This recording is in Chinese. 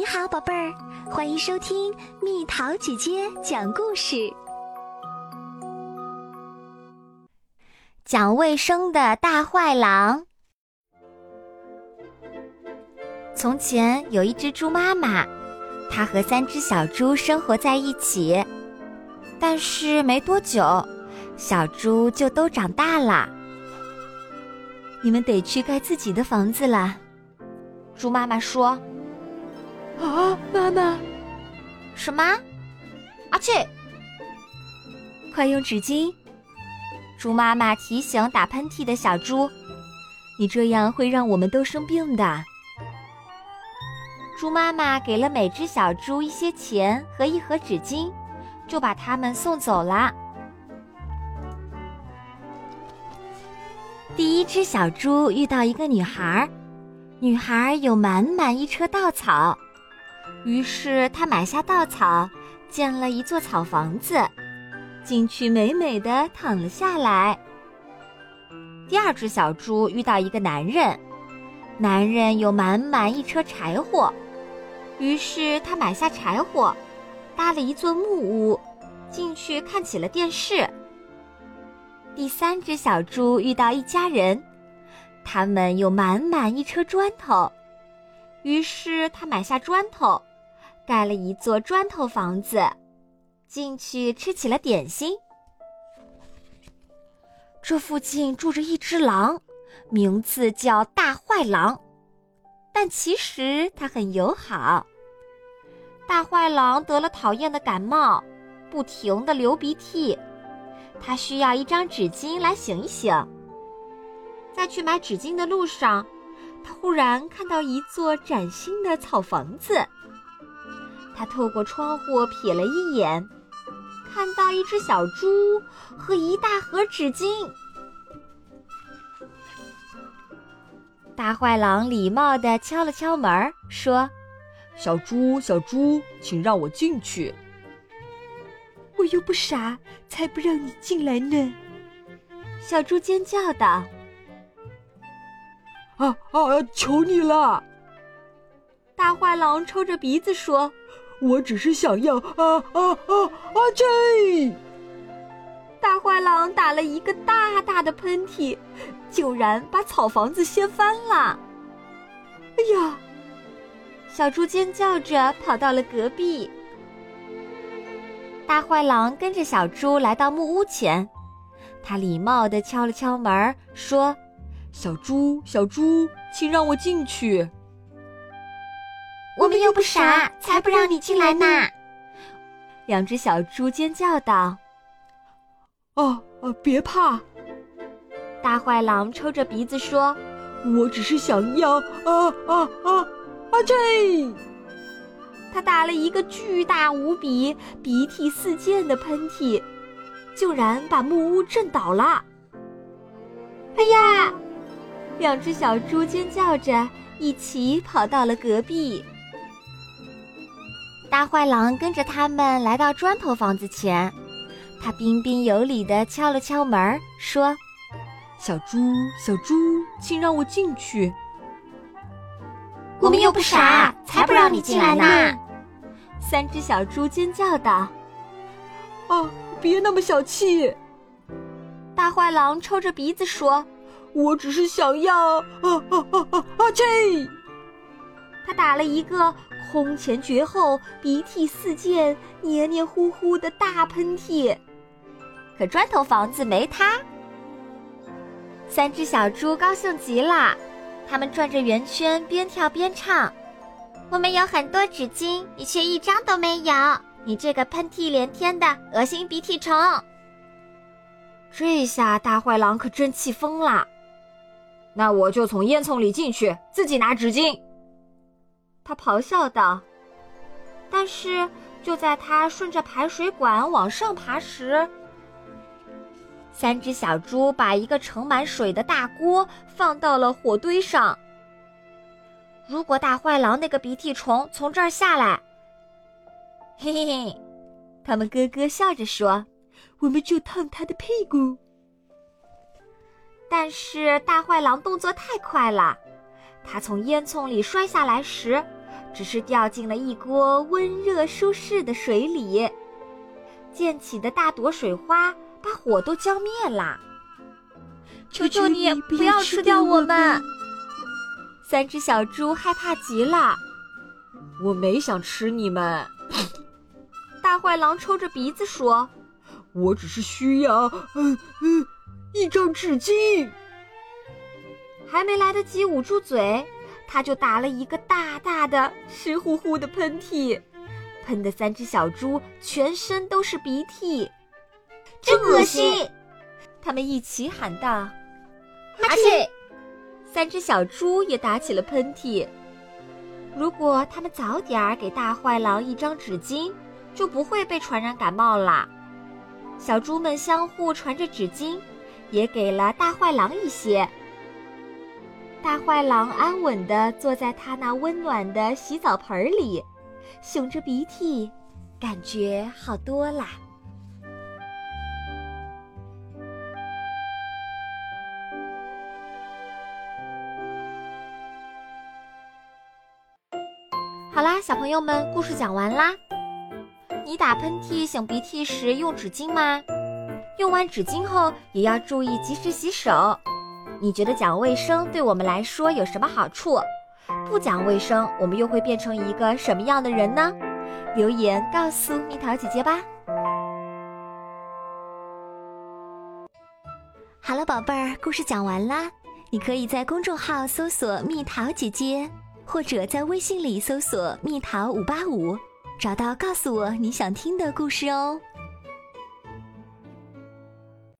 你好，宝贝儿，欢迎收听蜜桃姐姐讲故事。讲卫生的大坏狼。从前有一只猪妈妈，它和三只小猪生活在一起，但是没多久，小猪就都长大了。你们得去盖自己的房子了，猪妈妈说。啊，妈妈！什么？阿切！快用纸巾！猪妈妈提醒打喷嚏的小猪：“你这样会让我们都生病的。”猪妈妈给了每只小猪一些钱和一盒纸巾，就把它们送走了。第一只小猪遇到一个女孩，女孩有满满一车稻草。于是他买下稻草，建了一座草房子，进去美美的躺了下来。第二只小猪遇到一个男人，男人有满满一车柴火，于是他买下柴火，搭了一座木屋，进去看起了电视。第三只小猪遇到一家人，他们有满满一车砖头，于是他买下砖头。盖了一座砖头房子，进去吃起了点心。这附近住着一只狼，名字叫大坏狼，但其实它很友好。大坏狼得了讨厌的感冒，不停的流鼻涕，他需要一张纸巾来醒一醒。在去买纸巾的路上，他忽然看到一座崭新的草房子。他透过窗户瞥了一眼，看到一只小猪和一大盒纸巾。大坏狼礼貌地敲了敲门，说：“小猪，小猪，请让我进去。”我又不傻，才不让你进来呢！小猪尖叫道：“啊啊！求你了！”大坏狼抽着鼻子说。我只是想要啊啊啊啊！这大坏狼打了一个大大的喷嚏，竟然把草房子掀翻了。哎呀！小猪尖叫着跑到了隔壁。大坏狼跟着小猪来到木屋前，他礼貌地敲了敲门，说：“小猪，小猪，请让我进去。”我们又不傻，才不让你进来呢！两只小猪尖叫道：“哦哦，别怕！”大坏狼抽着鼻子说：“我只是想要啊啊啊啊！”这，他打了一个巨大无比、鼻涕四溅的喷嚏，竟然把木屋震倒了。哎呀！两只小猪尖叫着，一起跑到了隔壁。大坏狼跟着他们来到砖头房子前，他彬彬有礼地敲了敲门，说：“小猪，小猪，请让我进去。”我们又不傻，才不让你进来呢！三只小猪尖叫道：“啊，别那么小气！”大坏狼抽着鼻子说：“我只是想要……啊啊啊啊啊！这……”他打了一个。空前绝后、鼻涕四溅、黏黏糊糊的大喷嚏，可砖头房子没塌。三只小猪高兴极了，他们转着圆圈，边跳边唱：“我们有很多纸巾，你却一张都没有！你这个喷嚏连天的恶心鼻涕虫！”这下大坏狼可真气疯了。那我就从烟囱里进去，自己拿纸巾。他咆哮道：“但是就在他顺着排水管往上爬时，三只小猪把一个盛满水的大锅放到了火堆上。如果大坏狼那个鼻涕虫从这儿下来，嘿嘿嘿，他们咯咯笑着说：‘我们就烫他的屁股。’但是大坏狼动作太快了。”他从烟囱里摔下来时，只是掉进了一锅温热舒适的水里，溅起的大朵水花把火都浇灭了。求求你不要吃掉我们！三只小猪害怕极了。我没想吃你们。大坏狼抽着鼻子说：“我只是需要，嗯嗯，一张纸巾。”还没来得及捂住嘴，他就打了一个大大的、湿乎乎的喷嚏，喷的三只小猪全身都是鼻涕，真恶心！他们一起喊道：“哈气！”三只小猪也打起了喷嚏。如果他们早点儿给大坏狼一张纸巾，就不会被传染感冒了。小猪们相互传着纸巾，也给了大坏狼一些。大坏狼安稳地坐在他那温暖的洗澡盆里，擤着鼻涕，感觉好多啦。好啦，小朋友们，故事讲完啦。你打喷嚏、擤鼻涕时用纸巾吗？用完纸巾后也要注意及时洗手。你觉得讲卫生对我们来说有什么好处？不讲卫生，我们又会变成一个什么样的人呢？留言告诉蜜桃姐姐吧。好了，宝贝儿，故事讲完啦。你可以在公众号搜索“蜜桃姐姐”，或者在微信里搜索“蜜桃五八五”，找到告诉我你想听的故事哦。